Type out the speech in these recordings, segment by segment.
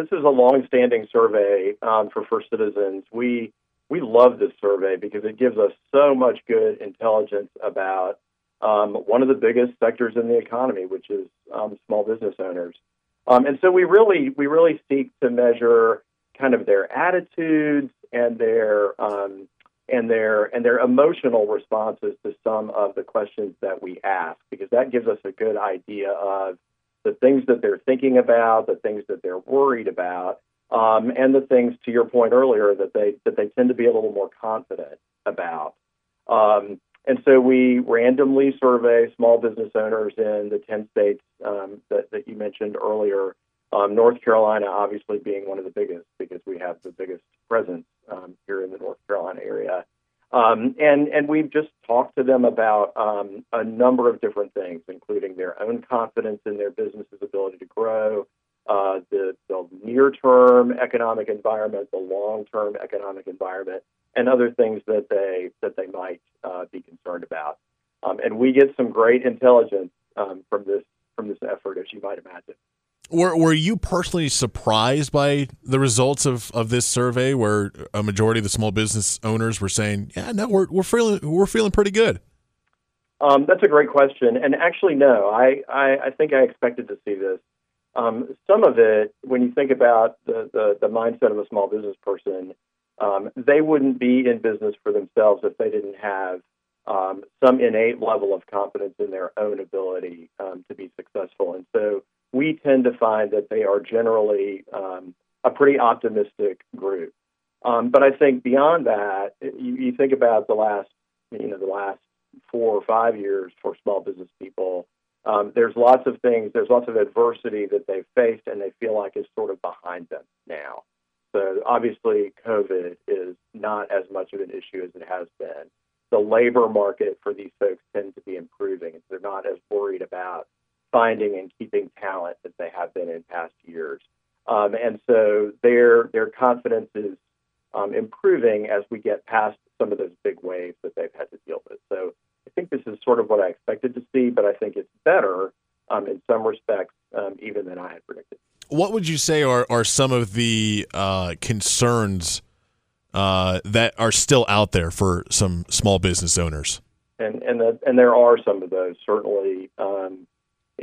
this is a long-standing survey um, for First Citizens. We we love this survey because it gives us so much good intelligence about um, one of the biggest sectors in the economy, which is um, small business owners. Um, and so we really we really seek to measure kind of their attitudes and their um, and their and their emotional responses to some of the questions that we ask because that gives us a good idea of the things that they're thinking about, the things that they're worried about, um, and the things to your point earlier that they that they tend to be a little more confident about. Um, and so we randomly survey small business owners in the 10 states um, that, that you mentioned earlier. Um, North Carolina, obviously, being one of the biggest because we have the biggest presence um, here in the North Carolina area. Um, and and we've just talked to them about um, a number of different things, including their own confidence in their business's ability to grow, uh, the, the near-term economic environment, the long-term economic environment, and other things that they that they might uh, be concerned about. Um, and we get some great intelligence um, from this from this effort, as you might imagine. Were Were you personally surprised by the results of, of this survey, where a majority of the small business owners were saying, "Yeah, no, we're we're feeling we're feeling pretty good." Um, that's a great question, and actually, no, I, I, I think I expected to see this. Um, some of it, when you think about the, the, the mindset of a small business person, um, they wouldn't be in business for themselves if they didn't have um, some innate level of confidence in their own ability um, to be successful. And so we tend to find that they are generally um, a pretty optimistic group. Um, but I think beyond that, you, you think about the last, you know, the last four or five years for small business people. Um, there's lots of things, there's lots of adversity that they've faced, and they feel like is sort of behind them now. So obviously, COVID is not as much of an issue as it has been. The labor market for these folks tends to be improving. They're not as worried about finding and keeping talent as they have been in past years. Um, and so their their confidence is um, improving as we get past some of those big waves that they've had to deal with. So I think this is sort of what I expected to see, but I think it's better um, in some respects um, even than I had predicted. What would you say are, are some of the uh, concerns uh, that are still out there for some small business owners? And and the, and there are some of those certainly. Um,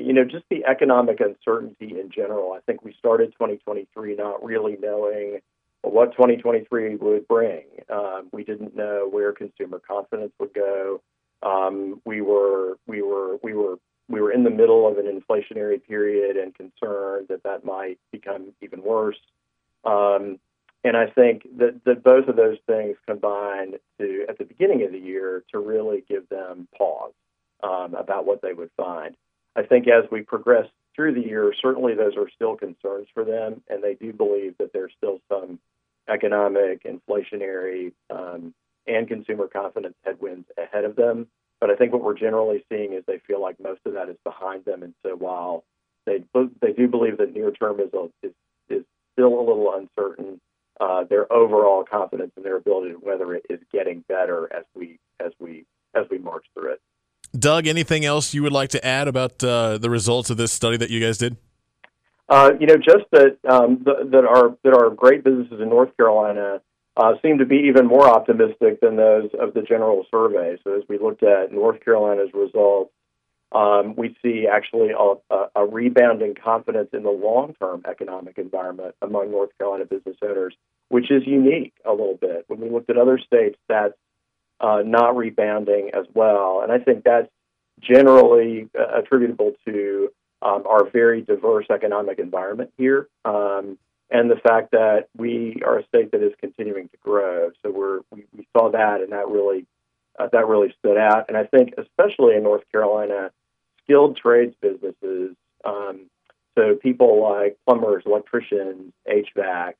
you know, just the economic uncertainty in general. I think we started 2023 not really knowing what 2023 would bring. Um, we didn't know where consumer confidence would go. Um, we were we were we were we were in the middle of an inflationary period and concerned that that might become even worse. Um, and I think that, that both of those things combined to, at the beginning of the year, to really give them pause um, about what they would find. I think as we progress through the year, certainly those are still concerns for them, and they do believe that there's still some economic, inflationary, um, and consumer confidence headwinds ahead of them. But I think what we're generally seeing is they feel like most of that is behind them, and so while they they do believe that near term is, a, is is still a little uncertain, uh, their overall confidence in their ability to weather it is getting better as we as we as we march through it. Doug, anything else you would like to add about uh, the results of this study that you guys did? Uh, you know, just that um, that our that our great businesses in North Carolina uh, seem to be even more optimistic than those of the general survey. So as we looked at North Carolina's results, um, we see actually a, a, rebounding confidence in the long-term economic environment among North Carolina business owners, which is unique a little bit. When we looked at other states, that's uh, not rebounding as well. And I think that's generally uh, attributable to um, our very diverse economic environment here, um, and the fact that we are a state that is continuing to grow. So we're we, we saw that, and that really uh, that really stood out. And I think, especially in North Carolina, skilled trades businesses, um, so people like plumbers, electricians, HVAC,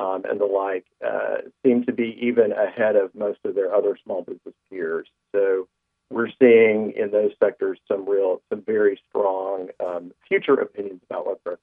um, and the like uh, seem to be even ahead of most of their other small business peers. So we're seeing in those sectors some real, some very strong um, future opinions about what growth